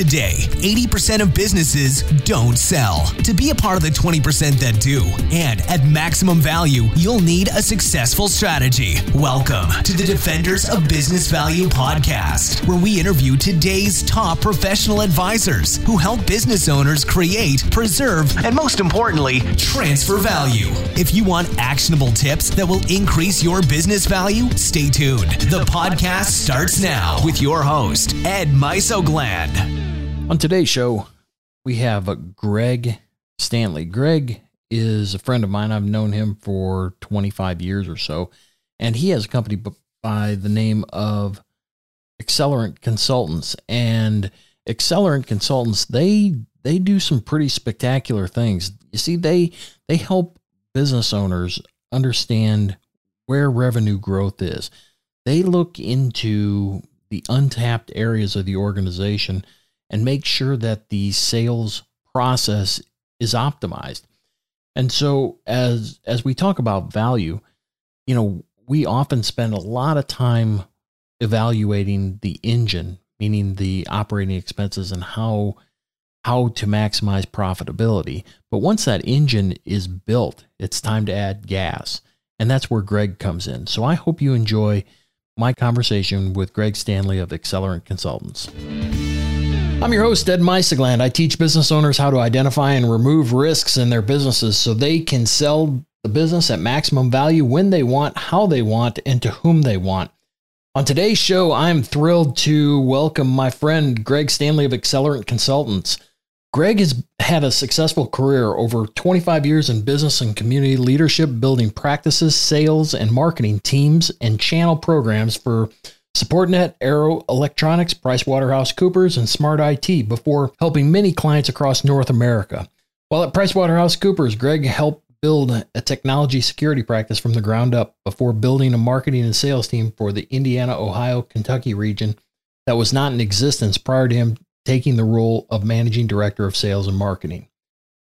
Today, 80% of businesses don't sell. To be a part of the 20% that do, and at maximum value, you'll need a successful strategy. Welcome to the Defenders of Business Value podcast, where we interview today's top professional advisors who help business owners create, preserve, and most importantly, transfer value. If you want actionable tips that will increase your business value, stay tuned. The podcast starts now with your host, Ed Mysogland. On today's show, we have uh, Greg Stanley. Greg is a friend of mine. I've known him for 25 years or so, and he has a company by the name of Accelerant Consultants. And Accelerant Consultants, they they do some pretty spectacular things. You see, they they help business owners understand where revenue growth is. They look into the untapped areas of the organization and make sure that the sales process is optimized. And so as as we talk about value, you know, we often spend a lot of time evaluating the engine, meaning the operating expenses and how how to maximize profitability. But once that engine is built, it's time to add gas. And that's where Greg comes in. So I hope you enjoy my conversation with Greg Stanley of Accelerant Consultants. I'm your host, Ed Mysogland. I teach business owners how to identify and remove risks in their businesses so they can sell the business at maximum value when they want, how they want, and to whom they want. On today's show, I'm thrilled to welcome my friend Greg Stanley of Accelerant Consultants. Greg has had a successful career over 25 years in business and community leadership, building practices, sales, and marketing teams and channel programs for SupportNet, Arrow Electronics, PricewaterhouseCoopers, and Smart IT before helping many clients across North America. While at PricewaterhouseCoopers, Greg helped build a technology security practice from the ground up before building a marketing and sales team for the Indiana, Ohio, Kentucky region that was not in existence prior to him taking the role of managing director of sales and marketing.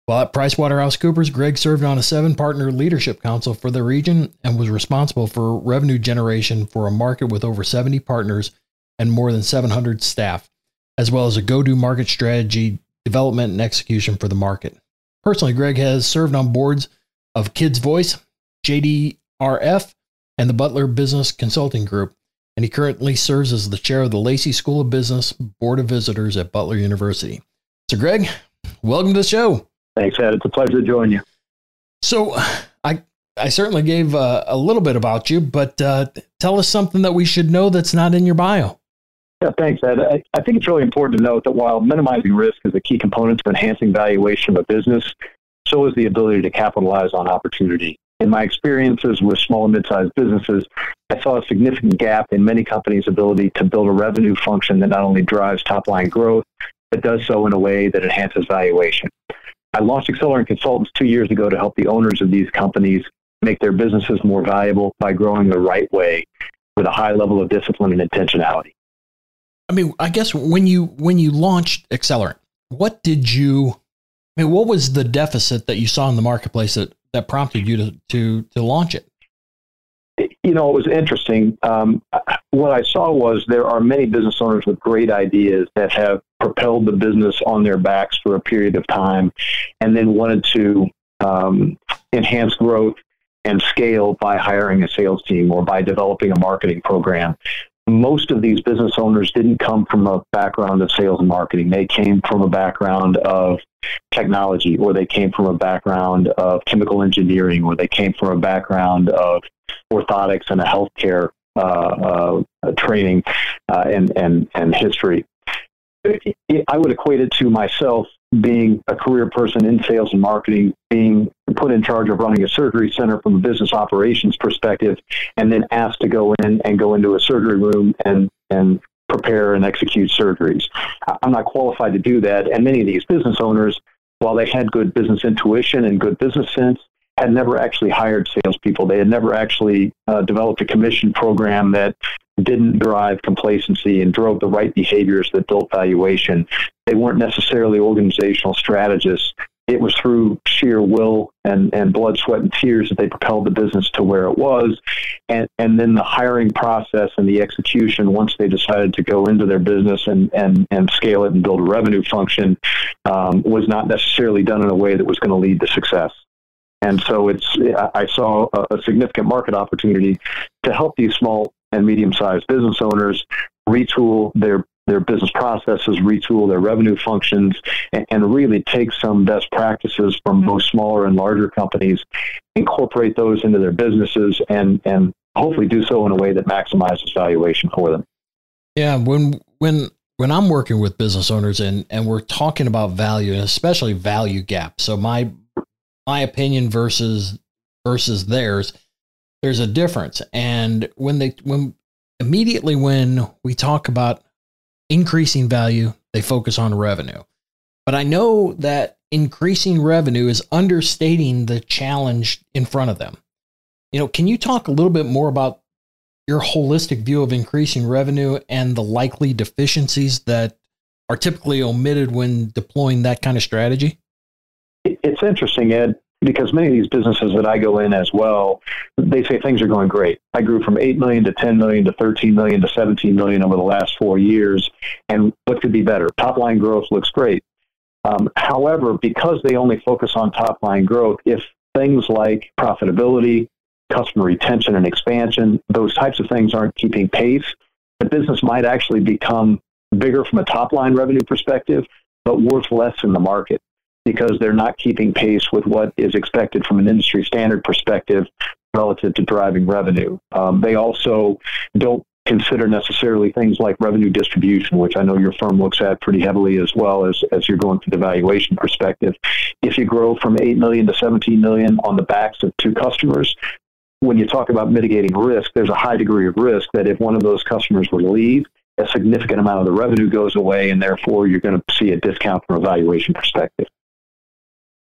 While at PricewaterhouseCoopers, Greg served on a seven partner leadership council for the region and was responsible for revenue generation for a market with over 70 partners and more than 700 staff, as well as a go to market strategy development and execution for the market. Personally, Greg has served on boards of Kids Voice, JDRF, and the Butler Business Consulting Group, and he currently serves as the chair of the Lacy School of Business Board of Visitors at Butler University. So, Greg, welcome to the show. Thanks, Ed. It's a pleasure to join you. So, I I certainly gave uh, a little bit about you, but uh, tell us something that we should know that's not in your bio. Yeah, thanks, Ed. I, I, think it's really important to note that while minimizing risk is a key component to enhancing valuation of a business, so is the ability to capitalize on opportunity. In my experiences with small and mid-sized businesses, I saw a significant gap in many companies' ability to build a revenue function that not only drives top-line growth, but does so in a way that enhances valuation. I launched Accelerant Consultants two years ago to help the owners of these companies make their businesses more valuable by growing the right way with a high level of discipline and intentionality. I mean, I guess when you when you launched Accelerant, what did you I mean, what was the deficit that you saw in the marketplace that, that prompted you to, to, to launch it? You know, it was interesting. Um, what I saw was there are many business owners with great ideas that have propelled the business on their backs for a period of time and then wanted to um, enhance growth and scale by hiring a sales team or by developing a marketing program. Most of these business owners didn't come from a background of sales and marketing. They came from a background of technology, or they came from a background of chemical engineering, or they came from a background of orthotics and a healthcare uh, uh, training uh, and, and, and history. I would equate it to myself being a career person in sales and marketing, being put in charge of running a surgery center from a business operations perspective, and then asked to go in and go into a surgery room and, and prepare and execute surgeries. I'm not qualified to do that. And many of these business owners, while they had good business intuition and good business sense, had never actually hired salespeople. They had never actually uh, developed a commission program that didn't drive complacency and drove the right behaviors that built valuation. They weren't necessarily organizational strategists. it was through sheer will and, and blood, sweat, and tears that they propelled the business to where it was. And, and then the hiring process and the execution, once they decided to go into their business and, and, and scale it and build a revenue function, um, was not necessarily done in a way that was going to lead to success. And so it's, I saw a, a significant market opportunity to help these small and medium sized business owners retool their their business processes, retool their revenue functions, and, and, really take some best practices from mm-hmm. both smaller and larger companies, incorporate those into their businesses, and and hopefully do so in a way that maximizes valuation for them. Yeah, when when when I'm working with business owners and and we're talking about value and especially value gap. So my my opinion versus versus theirs, there's a difference. And when they when immediately when we talk about increasing value, they focus on revenue. But I know that increasing revenue is understating the challenge in front of them. You know, can you talk a little bit more about your holistic view of increasing revenue and the likely deficiencies that are typically omitted when deploying that kind of strategy? It's interesting, Ed because many of these businesses that I go in as well, they say things are going great. I grew from 8 million to 10 million to 13 million to 17 million over the last four years. And what could be better? Top line growth looks great. Um, however, because they only focus on top line growth, if things like profitability, customer retention and expansion, those types of things aren't keeping pace, the business might actually become bigger from a top line revenue perspective, but worth less in the market because they're not keeping pace with what is expected from an industry standard perspective relative to driving revenue. Um, they also don't consider necessarily things like revenue distribution, which I know your firm looks at pretty heavily as well as, as you're going through the valuation perspective. If you grow from 8 million to 17 million on the backs of two customers, when you talk about mitigating risk, there's a high degree of risk that if one of those customers were to leave, a significant amount of the revenue goes away, and therefore you're going to see a discount from a valuation perspective.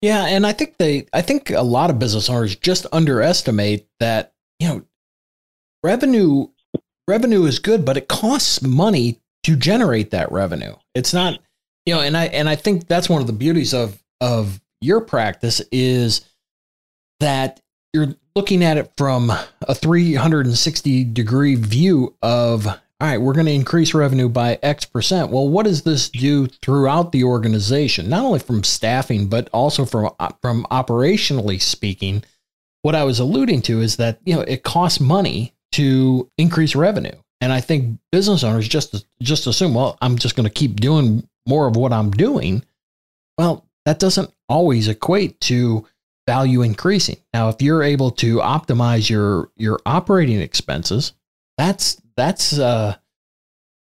Yeah, and I think they I think a lot of business owners just underestimate that, you know, revenue revenue is good, but it costs money to generate that revenue. It's not, you know, and I and I think that's one of the beauties of of your practice is that you're looking at it from a 360 degree view of all right, we're going to increase revenue by X percent. Well, what does this do throughout the organization? Not only from staffing, but also from uh, from operationally speaking. What I was alluding to is that you know it costs money to increase revenue, and I think business owners just just assume, well, I'm just going to keep doing more of what I'm doing. Well, that doesn't always equate to value increasing. Now, if you're able to optimize your your operating expenses, that's that's uh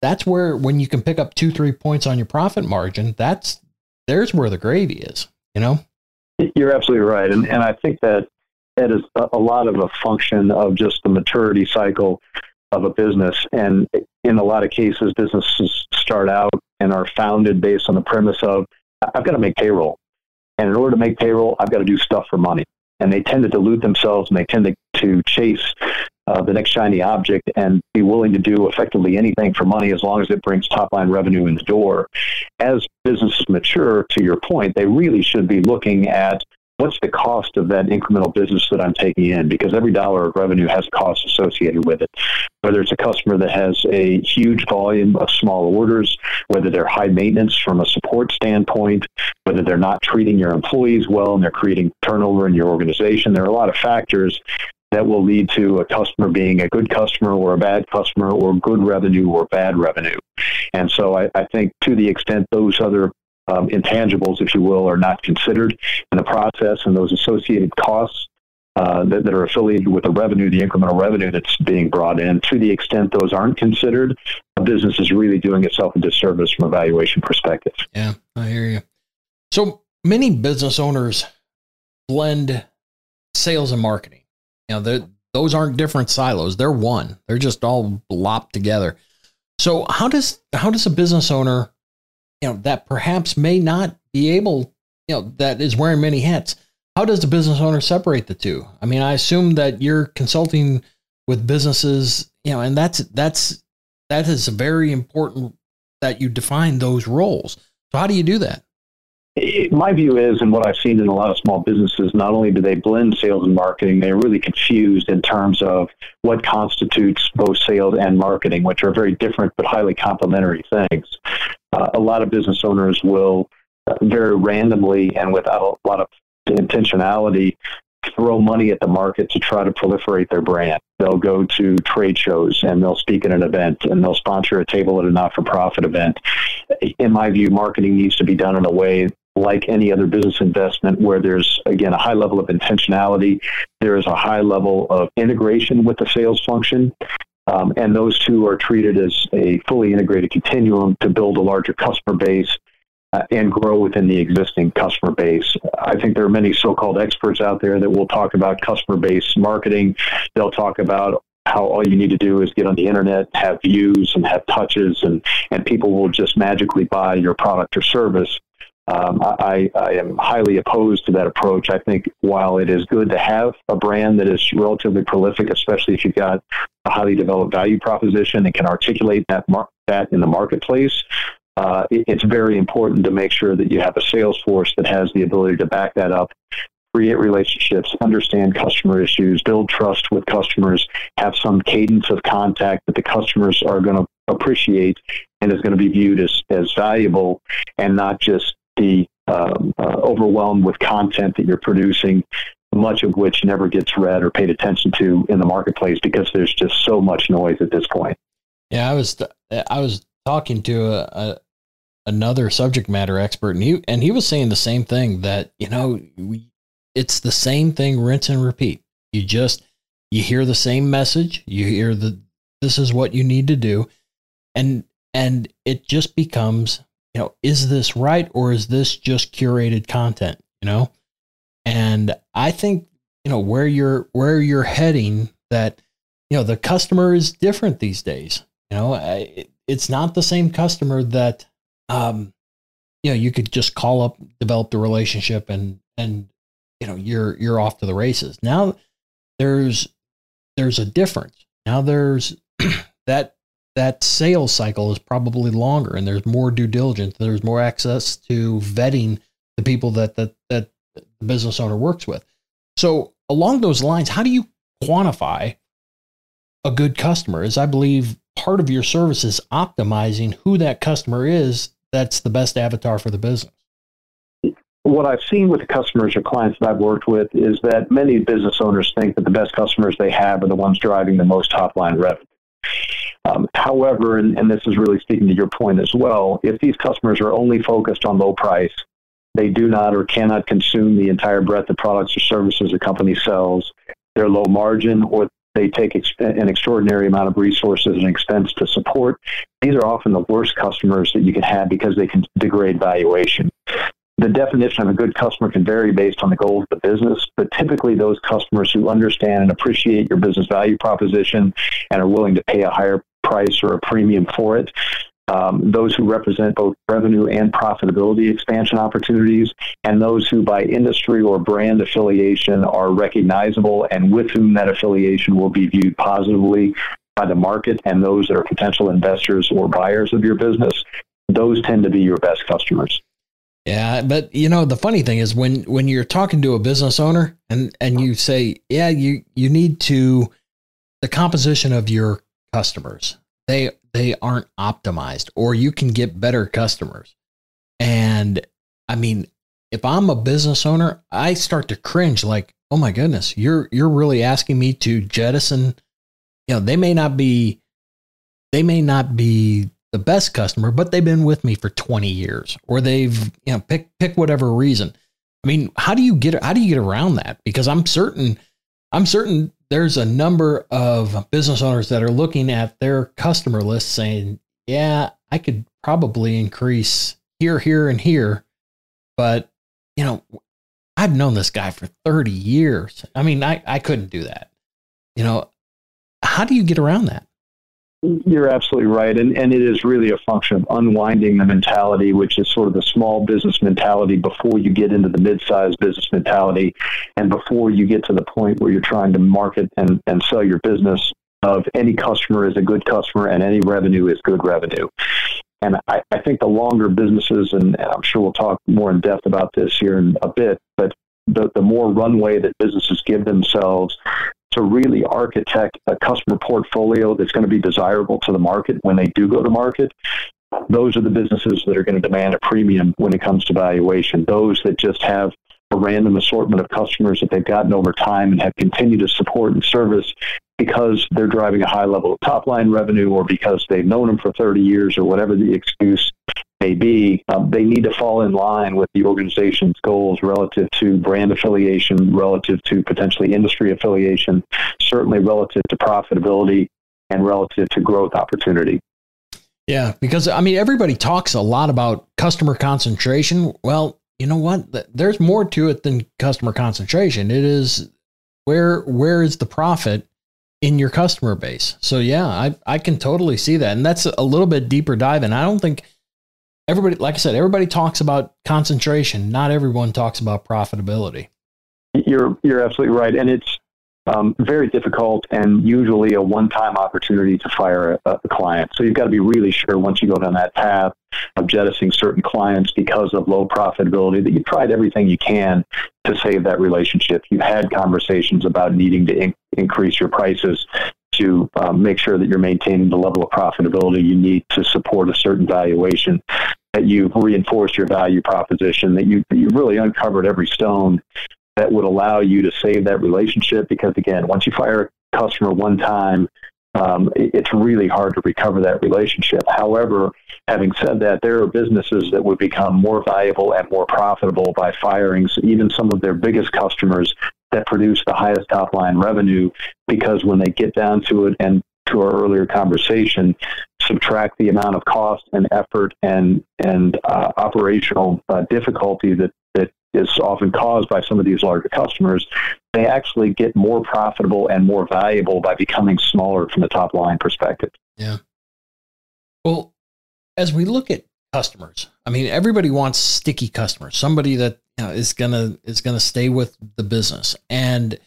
that's where when you can pick up two three points on your profit margin that's there's where the gravy is you know? You're absolutely right. And and i think that that is a lot of a function of just the maturity cycle of a business. And in a lot of cases businesses start out and are founded based on the premise of i've got to make payroll. And in order to make payroll i've got to do stuff for money. And they tend to delude themselves and they tend to, to chase uh, the next shiny object and be willing to do effectively anything for money as long as it brings top line revenue in the door. As businesses mature, to your point, they really should be looking at what's the cost of that incremental business that I'm taking in? Because every dollar of revenue has costs associated with it. Whether it's a customer that has a huge volume of small orders, whether they're high maintenance from a support standpoint, whether they're not treating your employees well and they're creating turnover in your organization, there are a lot of factors that will lead to a customer being a good customer or a bad customer or good revenue or bad revenue. And so I, I think to the extent those other um, intangibles, if you will, are not considered in the process and those associated costs uh, that, that, are affiliated with the revenue, the incremental revenue that's being brought in, to the extent those aren't considered, a business is really doing itself a disservice from a valuation perspective. Yeah, I hear you. So many business owners blend sales and marketing. You know, those aren't different silos. They're one. They're just all lopped together. So how does how does a business owner, you know, that perhaps may not be able, you know, that is wearing many hats, how does the business owner separate the two? I mean, I assume that you're consulting with businesses, you know, and that's that's that is very important that you define those roles. So how do you do that? My view is, and what I've seen in a lot of small businesses, not only do they blend sales and marketing, they're really confused in terms of what constitutes both sales and marketing, which are very different but highly complementary things. Uh, a lot of business owners will very randomly and without a lot of intentionality throw money at the market to try to proliferate their brand. They'll go to trade shows and they'll speak at an event and they'll sponsor a table at a not for profit event. In my view, marketing needs to be done in a way like any other business investment where there's again a high level of intentionality there is a high level of integration with the sales function um, and those two are treated as a fully integrated continuum to build a larger customer base uh, and grow within the existing customer base. I think there are many so-called experts out there that will talk about customer base marketing. They'll talk about how all you need to do is get on the internet, have views and have touches, and, and people will just magically buy your product or service. Um, I, I, am highly opposed to that approach. I think while it is good to have a brand that is relatively prolific, especially if you've got a highly developed value proposition and can articulate that mar- that in the marketplace, uh, it, it's very important to make sure that you have a sales force that has the ability to back that up, create relationships, understand customer issues, build trust with customers, have some cadence of contact that the customers are going to appreciate and is going to be viewed as, as valuable and not just be um, uh, overwhelmed with content that you're producing, much of which never gets read or paid attention to in the marketplace because there's just so much noise at this point. Yeah, I was I was talking to a, a another subject matter expert, and he and he was saying the same thing that you know we, it's the same thing, rinse and repeat. You just you hear the same message, you hear the this is what you need to do, and and it just becomes you know is this right or is this just curated content? You know, and I think you know where you're where you're heading that you know the customer is different these days. You know, it, it's not the same customer that um, you know, you could just call up, develop the relationship, and and you know you're you're off to the races. Now there's there's a difference. Now there's that that sales cycle is probably longer, and there's more due diligence. There's more access to vetting the people that that that the business owner works with. So along those lines, how do you quantify a good customer? is I believe part of your service is optimizing who that customer is that's the best avatar for the business. What I've seen with the customers or clients that I've worked with is that many business owners think that the best customers they have are the ones driving the most top line revenue. Um, however, and, and this is really speaking to your point as well, if these customers are only focused on low price, they do not or cannot consume the entire breadth of products or services a company sells. They're low margin or they take ex- an extraordinary amount of resources and expense to support. These are often the worst customers that you can have because they can degrade valuation. The definition of a good customer can vary based on the goals of the business, but typically those customers who understand and appreciate your business value proposition and are willing to pay a higher price or a premium for it um, those who represent both revenue and profitability expansion opportunities, and those who, by industry or brand affiliation, are recognizable and with whom that affiliation will be viewed positively by the market and those that are potential investors or buyers of your business. Those tend to be your best customers. Yeah, but you know the funny thing is when when you're talking to a business owner and and you say, yeah, you you need to the composition of your customers they they aren't optimized or you can get better customers. And I mean, if I'm a business owner, I start to cringe like, "Oh my goodness, you're you're really asking me to jettison, you know, they may not be they may not be the best customer, but they've been with me for 20 years or they've, you know, pick pick whatever reason. I mean, how do you get how do you get around that? Because I'm certain I'm certain there's a number of business owners that are looking at their customer list saying, yeah, I could probably increase here, here, and here. But, you know, I've known this guy for 30 years. I mean, I, I couldn't do that. You know, how do you get around that? You're absolutely right. And, and it is really a function of unwinding the mentality, which is sort of the small business mentality before you get into the mid sized business mentality and before you get to the point where you're trying to market and, and sell your business of any customer is a good customer and any revenue is good revenue. And I, I think the longer businesses, and, I'm sure we'll talk more in depth about this here in a bit, but the, the more runway that businesses give themselves to really architect a customer portfolio that's going to be desirable to the market when they do go to market, those are the businesses that are going to demand a premium when it comes to valuation. Those that just have a random assortment of customers that they've gotten over time and have continued to support and service because they're driving a high level of top line revenue or because they've known them for 30 years or whatever the excuse may be, um, they need to fall in line with the organization's goals relative to brand affiliation, relative to potentially industry affiliation, certainly relative to profitability and relative to growth opportunity. Yeah, because I mean, everybody talks a lot about customer concentration. Well, you know what? There's more to it than customer concentration. It is where where is the profit in your customer base? So yeah, I I can totally see that, and that's a little bit deeper dive. And I don't think everybody, like I said, everybody talks about concentration. Not everyone talks about profitability. You're you're absolutely right, and it's um, very difficult and usually a one-time opportunity to fire a, a, client. So you've got to be really sure once you go down that path of jettisoning certain clients because of low profitability that you've tried everything you can to save that relationship. You've had conversations about needing to in- increase your prices to um, make sure that you're maintaining the level of profitability you need to support a certain valuation. That you've reinforced your value proposition, that you that you really uncovered every stone that would allow you to save that relationship. Because again, once you fire a customer one time, um, it's really hard to recover that relationship. However, having said that, there are businesses that would become more valuable and more profitable by firing even some of their biggest customers that produce the highest top line revenue because when they get down to it and to our earlier conversation, subtract the amount of cost and effort and and uh, operational uh, difficulty that that is often caused by some of these larger customers, they actually get more profitable and more valuable by becoming smaller from the top line perspective. Yeah. Well, as we look at customers, I mean, everybody wants sticky customers, somebody that you know, is gonna is gonna stay with the business. And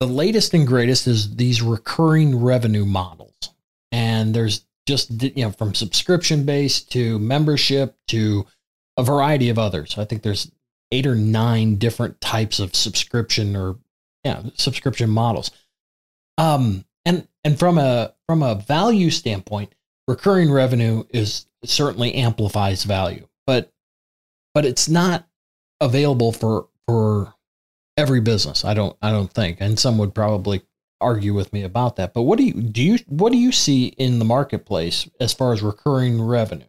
the latest and greatest is these recurring revenue models. And there's just you know from subscription based to membership to a variety of others. I think there's eight or nine different types of subscription or yeah subscription models. Um, and and from a from a value standpoint, recurring revenue is certainly amplifies value, but but it's not available for for every business. I don't I don't think, and some would probably argue with me about that. But what do you do you what do you see in the marketplace as far as recurring revenue?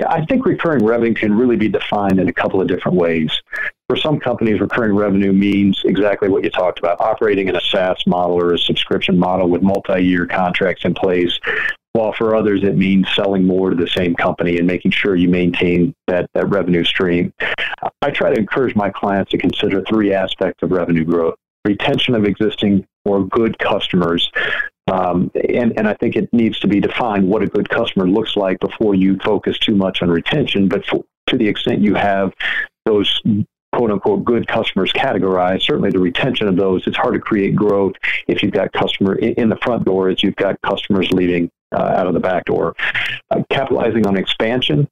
Yeah, I think recurring revenue can really be defined in a couple of different ways. For some companies, recurring revenue means exactly what you talked about operating in a SaaS model or a subscription model with multi year contracts in place. While for others, it means selling more to the same company and making sure you maintain that, that revenue stream. I try to encourage my clients to consider three aspects of revenue growth retention of existing or good customers, um, and, and I think it needs to be defined what a good customer looks like before you focus too much on retention. But for, to the extent you have those quote unquote good customers categorized, certainly the retention of those, it's hard to create growth if you've got customer in, the front door as you've got customers leaving out of the back door. Uh, capitalizing on expansion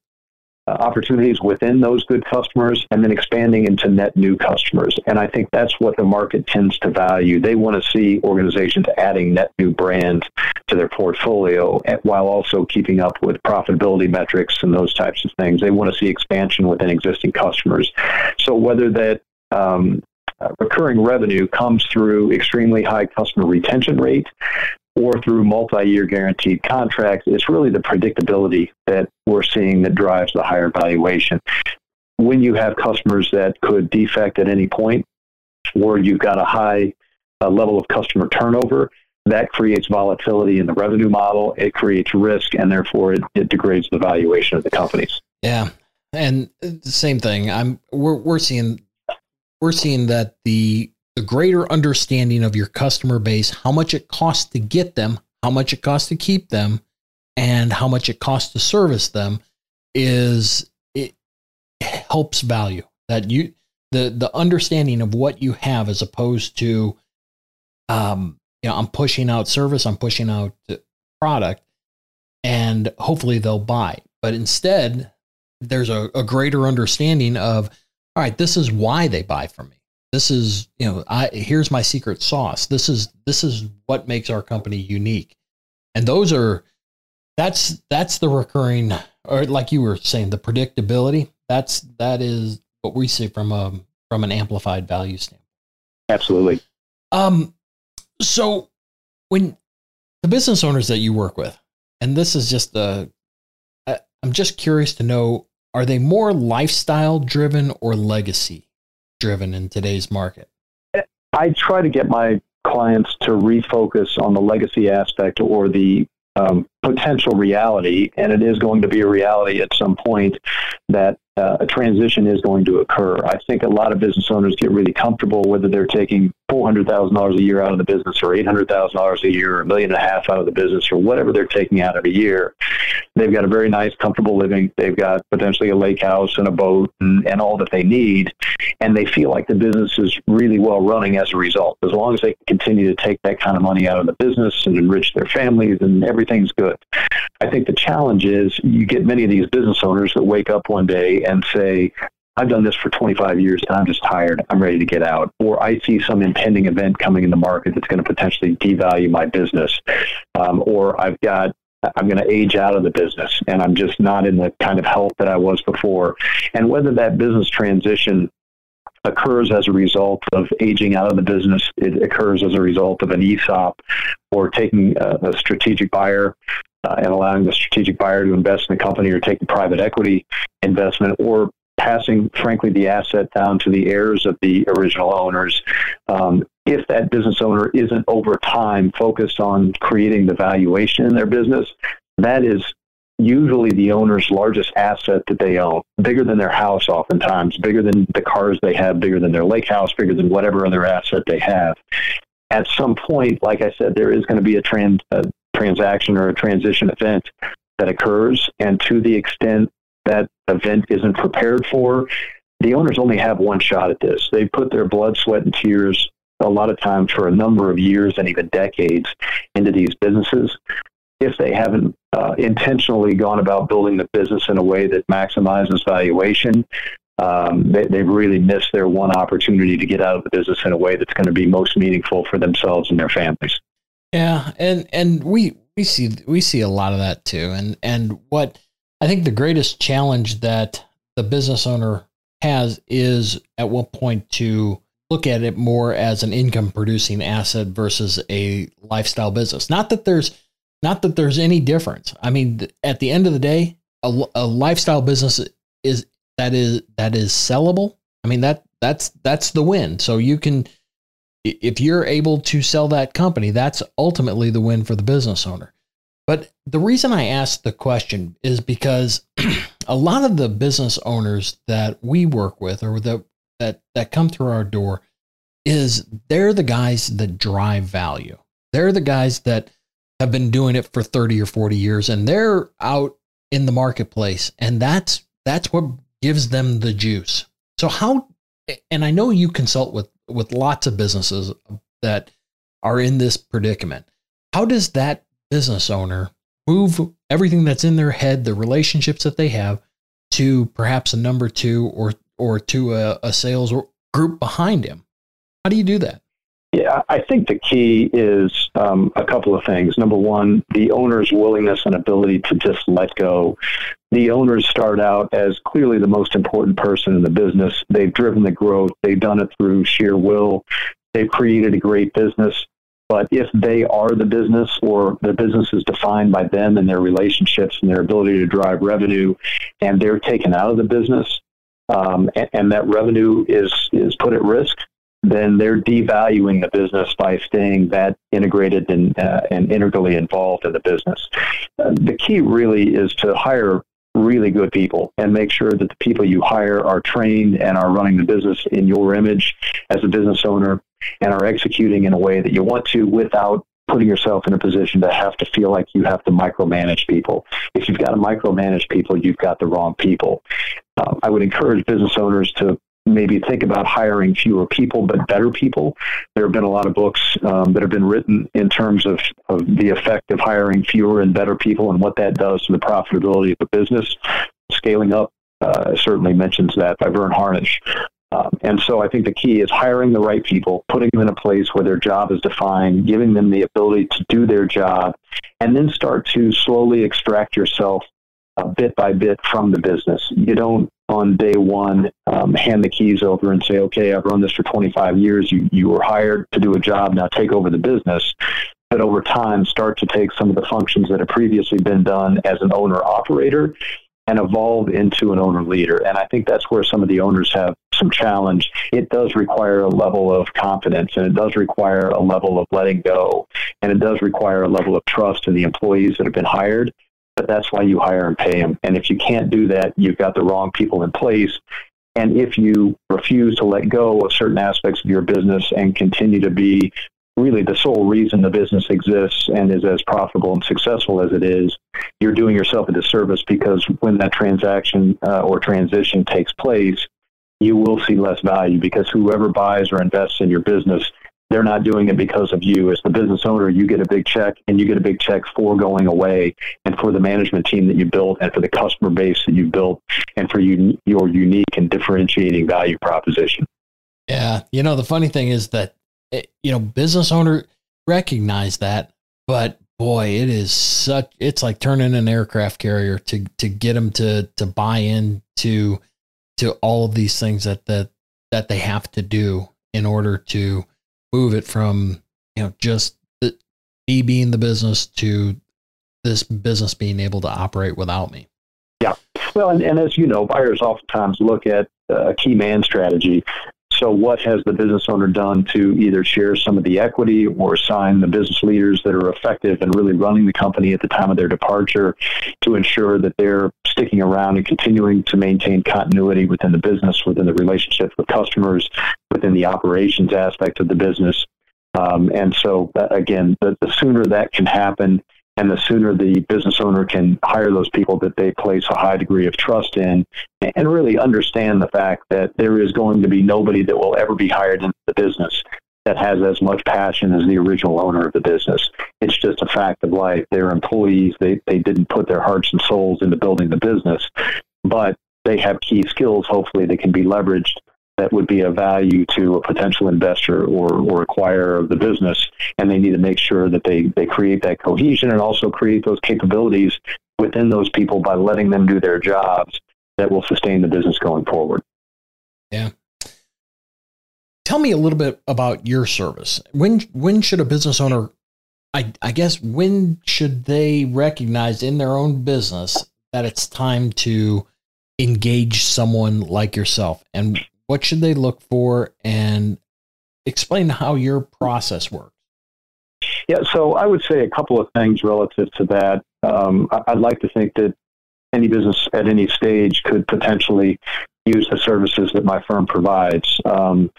uh, opportunities within those good customers and then expanding into net new customers. And I think that's what the market tends to value. They want to see organizations adding net new brands to their portfolio while also keeping up with profitability metrics and those types of things. They want to see expansion within existing customers. So whether that um, uh, recurring revenue comes through extremely high customer retention rate or through multi-year guaranteed contracts, it's really the predictability that we're seeing that drives the higher valuation. When you have customers that could defect at any point, or you've got a high uh, level of customer turnover, that creates volatility in the revenue model. It creates risk, and therefore it, it degrades the valuation of the companies. Yeah, and the same thing. I'm we're we're seeing we're seeing that the the greater understanding of your customer base, how much it costs to get them, how much it costs to keep them, and how much it costs to service them is it helps value that you the the understanding of what you have as opposed to um you know I'm pushing out service I'm pushing out product and hopefully they'll buy but instead there's a, a greater understanding of all right, this is why they buy from me. This is, you know, I here's my secret sauce. This is this is what makes our company unique. And those are that's that's the recurring or like you were saying, the predictability. That's that is what we see from a from an amplified value standpoint. Absolutely. Um so when the business owners that you work with, and this is just the i'm just curious to know are they more lifestyle driven or legacy driven in today's market? I try to get my clients to refocus on the legacy aspect or the um, potential reality, and it is going to be a reality at some point that uh, a transition is going to occur. I think a lot of business owners get really comfortable whether they're taking four hundred thousand dollars a year out of the business, or eight hundred thousand dollars a year, or a million and a half out of the business, or whatever they're taking out of a year. They've got a very nice, comfortable living. They've got potentially a lake house and a boat and, and all that they need, and they feel like the business is really well running as a result. As long as they continue to take that kind of money out of the business and enrich their families, and everything's good. I think the challenge is you get many of these business owners that wake up one day and say, I've done this for 25 years and I'm just tired. I'm ready to get out. Or I see some impending event coming in the market that's going to potentially devalue my business. Um, or I've got I'm going to age out of the business and I'm just not in the kind of health that I was before. And whether that business transition occurs as a result of aging out of the business, it occurs as a result of an ESOP or taking a, a strategic buyer uh, and allowing the strategic buyer to invest in the company or take the private equity investment or passing, frankly, the asset down to the heirs of the original owners. Um, if that business owner isn't over time focused on creating the valuation in their business, that is usually the owner's largest asset that they own, bigger than their house, oftentimes, bigger than the cars they have, bigger than their lake house, bigger than whatever other asset they have. At some point, like I said, there is going to be a, trans, a transaction or a transition event that occurs. And to the extent that event isn't prepared for, the owners only have one shot at this. They put their blood, sweat, and tears a lot of times for a number of years and even decades into these businesses. If they haven't uh, intentionally gone about building the business in a way that maximizes valuation, um, they, they've really missed their one opportunity to get out of the business in a way that's going to be most meaningful for themselves and their families. Yeah, and and we we see we see a lot of that too. And and what I think the greatest challenge that the business owner has is at what point to look at it more as an income producing asset versus a lifestyle business. Not that there's not that there's any difference. I mean, at the end of the day, a, a lifestyle business is that is that is sellable. I mean that that's that's the win. So you can if you're able to sell that company, that's ultimately the win for the business owner. But the reason I asked the question is because a lot of the business owners that we work with or that that that come through our door is they're the guys that drive value. They're the guys that have been doing it for 30 or 40 years and they're out in the marketplace and that's that's what gives them the juice. So how and I know you consult with with lots of businesses that are in this predicament. How does that business owner move everything that's in their head, the relationships that they have, to perhaps a number two or or to a, a sales group behind him? How do you do that? Yeah, I think the key is um, a couple of things. Number one, the owner's willingness and ability to just let go. The owners start out as clearly the most important person in the business. They've driven the growth, they've done it through sheer will, they've created a great business. But if they are the business or the business is defined by them and their relationships and their ability to drive revenue, and they're taken out of the business, um, and, and that revenue is is put at risk, then they're devaluing the business by staying that integrated and, uh, and integrally involved in the business. Uh, the key really is to hire really good people and make sure that the people you hire are trained and are running the business in your image as a business owner and are executing in a way that you want to without putting yourself in a position to have to feel like you have to micromanage people. If you've got to micromanage people, you've got the wrong people. Um, I would encourage business owners to maybe think about hiring fewer people but better people. There have been a lot of books um, that have been written in terms of, of the effect of hiring fewer and better people and what that does to the profitability of a business. Scaling up uh, certainly mentions that by Verne Harnish. Um, and so I think the key is hiring the right people, putting them in a place where their job is defined, giving them the ability to do their job, and then start to slowly extract yourself uh, bit by bit from the business. You don't on day one um, hand the keys over and say, okay, I've run this for 25 years. You, you were hired to do a job. Now take over the business. But over time, start to take some of the functions that have previously been done as an owner operator and evolve into an owner leader. And I think that's where some of the owners have some challenge. It does require a level of confidence and it does require a level of letting go and it does require a level of trust in the employees that have been hired but that's why you hire and pay them. And if you can't do that, you've got the wrong people in place. And if you refuse to let go of certain aspects of your business and continue to be really the sole reason the business exists and is as profitable and successful as it is, you're doing yourself a disservice because when that transaction uh, or transition takes place, you will see less value because whoever buys or invests in your business they're not doing it because of you. As the business owner, you get a big check and you get a big check for going away and for the management team that you built and for the customer base that you built and for you, your unique and differentiating value proposition. Yeah. You know, the funny thing is that, it, eh, you know, business owner recognize that, but boy, it is such, it's like turning an aircraft carrier to, to get them to, to buy into, to all of these things that, that, that they have to do in order to, move it from you know just the, me being the business to this business being able to operate without me. Yeah. Well, and, and as you know, buyers oftentimes look at uh, a key man strategy. So, what has the business owner done to either share some of the equity or assign the business leaders that are effective and really running the company at the time of their departure to ensure that they're sticking around and continuing to maintain continuity within the business, within the relationships with customers, within the operations aspect of the business? Um, and so, uh, again, the, the sooner that can happen, and the sooner the business owner can hire those people that they place a high degree of trust in and really understand the fact that there is going to be nobody that will ever be hired into the business that has as much passion as the original owner of the business. It's just a fact of life. They're employees. They, they didn't put their hearts and souls into building the business, but they have key skills, hopefully, that can be leveraged that would be of value to a potential investor or, or acquirer of the business. And they need to make sure that they, they create that cohesion and also create those capabilities within those people by letting them do their jobs that will sustain the business going forward. Yeah. Tell me a little bit about your service. When when should a business owner I, I guess when should they recognize in their own business that it's time to engage someone like yourself and what should they look for? And explain how your process works. Yeah so i would say a couple of things relative to that. Um, i'd like to think that any business at any stage could potentially use the services that my firm provides. Um,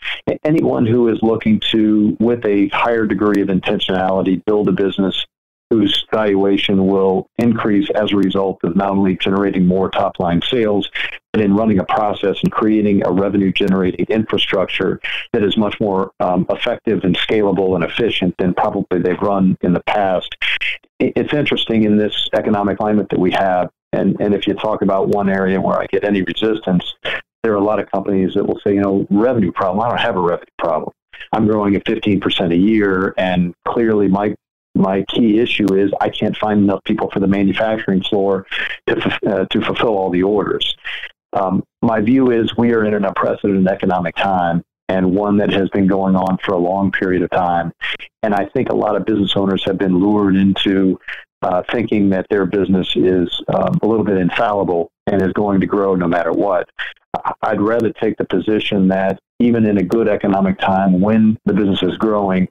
anyone who is looking to, with a higher degree of intentionality, build a business whose valuation will increase as a result of not only generating more top line sales, but in running a process and creating a revenue generating infrastructure that is much more um, effective and scalable and efficient than probably they've run in the past. It's interesting in this economic climate that we have. And, and if you talk about one area where I get any resistance, there are a lot of companies that will say, you know, revenue problem. I don't have a revenue problem. I'm growing at 15% a year, and clearly my my key issue is I can't find enough people for the manufacturing floor to, uh, to fulfill all the orders. Um, my view is we are in an unprecedented economic time and one that has been going on for a long period of time. And I think a lot of business owners have been lured into uh, thinking that their business is um, a little bit infallible and is going to grow no matter what. I'd rather take the position that even in a good economic time, when the business is growing,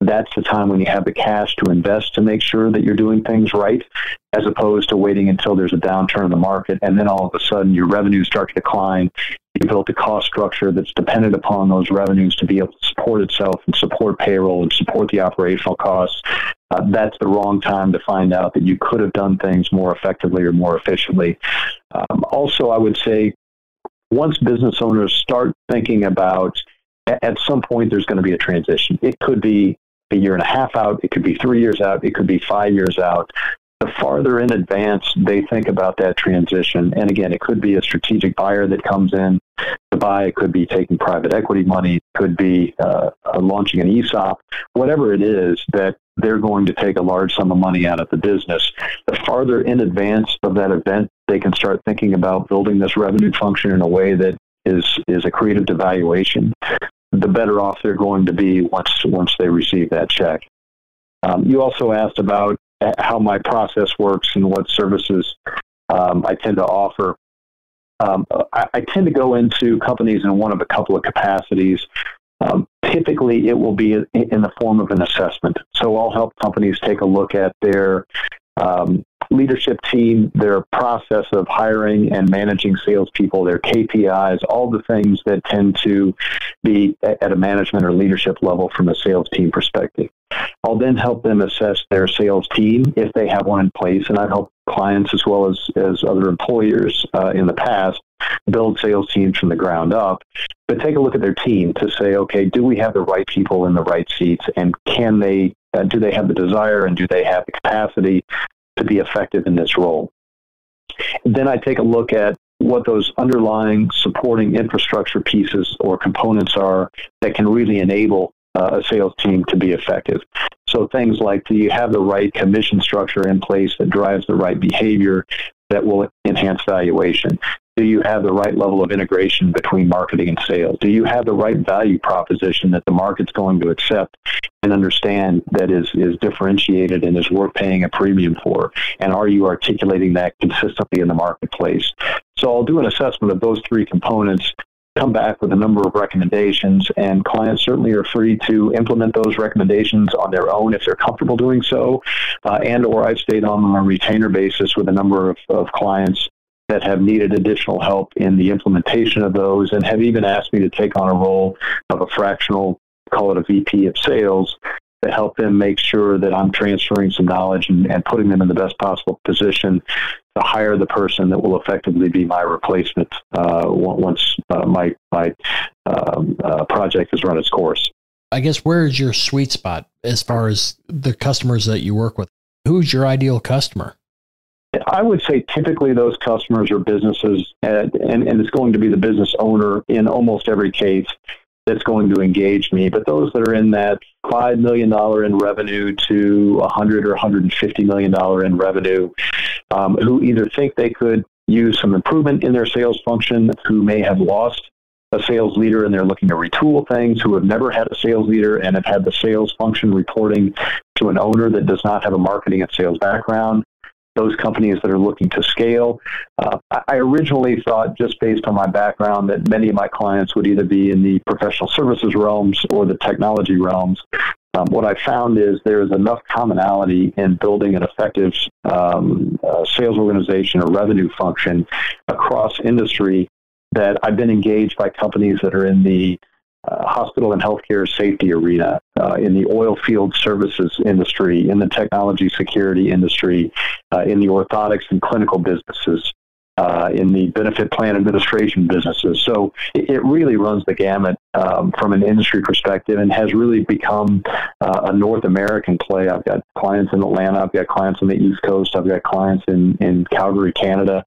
that's the time when you have the cash to invest to make sure that you're doing things right, as opposed to waiting until there's a downturn in the market and then all of a sudden your revenues start to decline. You built a cost structure that's dependent upon those revenues to be able to support itself and support payroll and support the operational costs. Uh, that's the wrong time to find out that you could have done things more effectively or more efficiently. Um, also, I would say once business owners start thinking about at some point there's going to be a transition. It could be a year and a half out, it could be three years out, it could be five years out. The farther in advance they think about that transition, and again, it could be a strategic buyer that comes in to buy, it could be taking private equity money, it could be uh, launching an ESOP, whatever it is that they're going to take a large sum of money out of the business. The farther in advance of that event they can start thinking about building this revenue function in a way that is is accretive to valuation, the better off they're going to be once once they receive that check. Um, you also asked about how my process works and what services um, I tend to offer. Um, I, I, tend to go into companies in one of a couple of capacities. Um, typically, it will be in, in the form of an assessment. So I'll help companies take a look at their um, leadership team, their process of hiring and managing salespeople, their KPIs, all the things that tend to be at a management or leadership level from a sales team perspective. I'll then help them assess their sales team if they have one in place, and I've helped clients as well as, as other employers uh, in the past build sales teams from the ground up. But take a look at their team to say, okay, do we have the right people in the right seats, and can they uh, do they have the desire and do they have the capacity to be effective in this role? Then I take a look at what those underlying supporting infrastructure pieces or components are that can really enable uh, a sales team to be effective. So things like do you have the right commission structure in place that drives the right behavior that will enhance valuation? Do you have the right level of integration between marketing and sales? Do you have the right value proposition that the market's going to accept and understand that is, is differentiated and is worth paying a premium for? And are you articulating that consistently in the marketplace? So I'll do an assessment of those three components come back with a number of recommendations, and clients certainly are free to implement those recommendations on their own if they're comfortable doing so, uh, and or I've stayed on a retainer basis with a number of, of clients that have needed additional help in the implementation of those and have even asked me to take on a role of a fractional, call it a VP of sales, to help them make sure that I'm transferring some knowledge and, and putting them in the best possible position to hire the person that will effectively be my replacement uh, once uh, my my um, uh, project has run its course. I guess where is your sweet spot as far as the customers that you work with? Who's your ideal customer? I would say typically those customers are businesses, and, and, and it's going to be the business owner in almost every case that's going to engage me. But those that are in that $5 million in revenue to 100 or $150 million in revenue, um, who either think they could use some improvement in their sales function, who may have lost a sales leader and they're looking to retool things, who have never had a sales leader and have had the sales function reporting to an owner that does not have a marketing and sales background, those companies that are looking to scale. Uh, I originally thought, just based on my background, that many of my clients would either be in the professional services realms or the technology realms. Um, what I found is there is enough commonality in building an effective um, uh, sales organization or revenue function across industry that I've been engaged by companies that are in the uh, hospital and healthcare safety arena, uh, in the oil field services industry, in the technology security industry, uh, in the orthotics and clinical businesses, uh, in the benefit plan administration businesses. So it, it really runs the gamut um, from an industry perspective and has really become uh, a North American play. I've got clients in Atlanta, I've got clients on the East Coast, I've got clients in, in Calgary, Canada.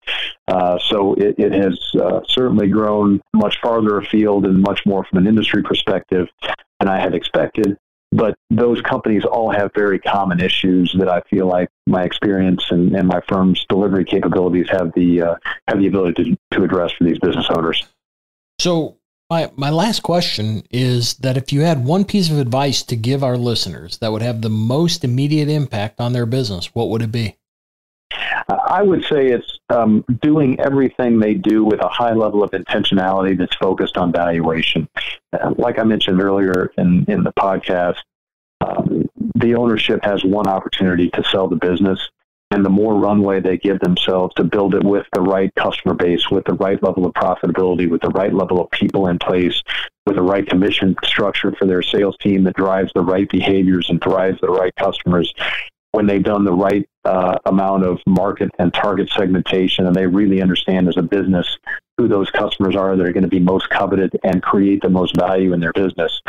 Uh, so it, it has uh, certainly grown much farther afield and much more from an industry perspective than I had expected but those companies all have very common issues that I feel like my experience and, and my firm's delivery capabilities have the uh, have the ability to, to address for these business owners. So my my last question is that if you had one piece of advice to give our listeners that would have the most immediate impact on their business, what would it be? I would say it's um, doing everything they do with a high level of intentionality that's focused on valuation. Uh, like I mentioned earlier in, in the podcast, um, the ownership has one opportunity to sell the business. And the more runway they give themselves to build it with the right customer base, with the right level of profitability, with the right level of people in place, with the right commission structure for their sales team that drives the right behaviors and drives the right customers, when they've done the right uh, amount of market and target segmentation and they really understand as a business who those customers are that are going to be most coveted and create the most value in their business.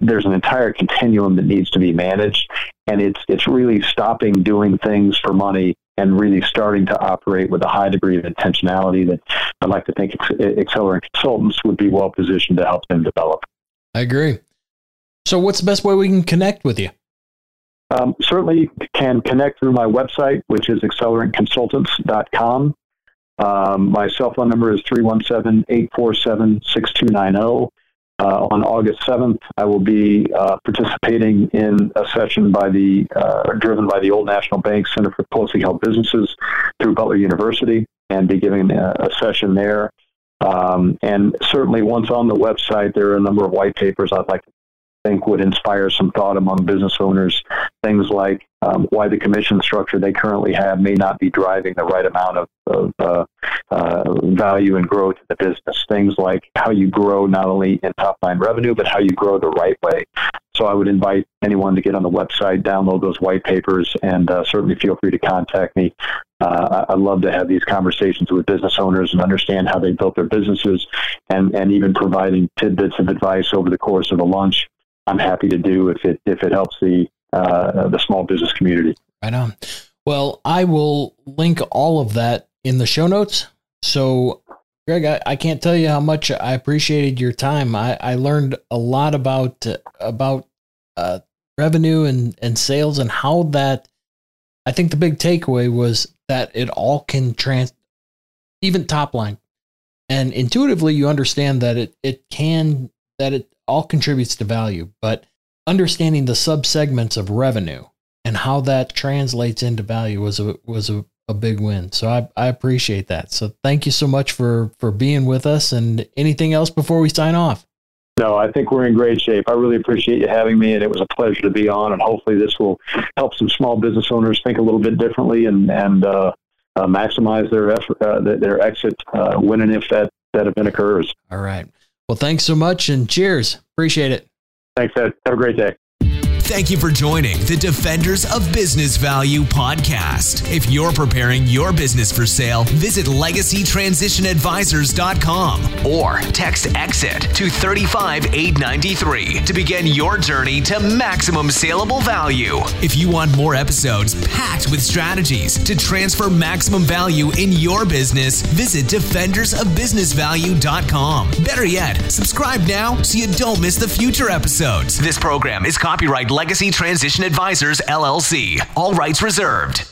There's an entire continuum that needs to be managed, and it's it's really stopping doing things for money and really starting to operate with a high degree of intentionality that I'd like to think Accelerant Consultants would be well positioned to help them develop. I agree. So, what's the best way we can connect with you? Um, certainly can connect through my website, which is accelerantconsultants.com. Um, my cell phone number is 317 847 6290. Uh, on August 7th, I will be uh, participating in a session by the uh, driven by the Old National Bank Center for Closely Held Businesses through Butler University, and be giving a, a session there. Um, and certainly, once on the website, there are a number of white papers I'd like to think would inspire some thought among business owners. Things like um, why the commission structure they currently have may not be driving the right amount of, of uh, uh, value and growth in the business. Things like how you grow not only in top line revenue, but how you grow the right way. So I would invite anyone to get on the website, download those white papers, and uh, certainly feel free to contact me. Uh, I'd love to have these conversations with business owners and understand how they built their businesses, and, and even providing tidbits of advice over the course of a lunch I'm happy to do if it if it helps the uh, the small business community. Right on. Well, I will link all of that in the show notes. So, Greg, I, I can't tell you how much I appreciated your time. I, I learned a lot about about uh, revenue and and sales and how that. I think the big takeaway was that it all can trans, even top line, and intuitively you understand that it it can that it all contributes to value, but understanding the subsegments of revenue and how that translates into value was a was a, a big win. So I, I appreciate that. So thank you so much for for being with us. And anything else before we sign off? No, I think we're in great shape. I really appreciate you having me, and it was a pleasure to be on. And hopefully, this will help some small business owners think a little bit differently and and uh, uh, maximize their effort, uh, their exit uh, when and if that that event occurs. All right. Well, thanks so much and cheers. Appreciate it. Thanks, Ed. Have a great day. Thank you for joining the Defenders of Business Value podcast. If you're preparing your business for sale, visit legacytransitionadvisors.com or text EXIT to 35893 to begin your journey to maximum saleable value. If you want more episodes packed with strategies to transfer maximum value in your business, visit defendersofbusinessvalue.com. Better yet, subscribe now so you don't miss the future episodes. This program is copyright Legacy Transition Advisors, LLC. All rights reserved.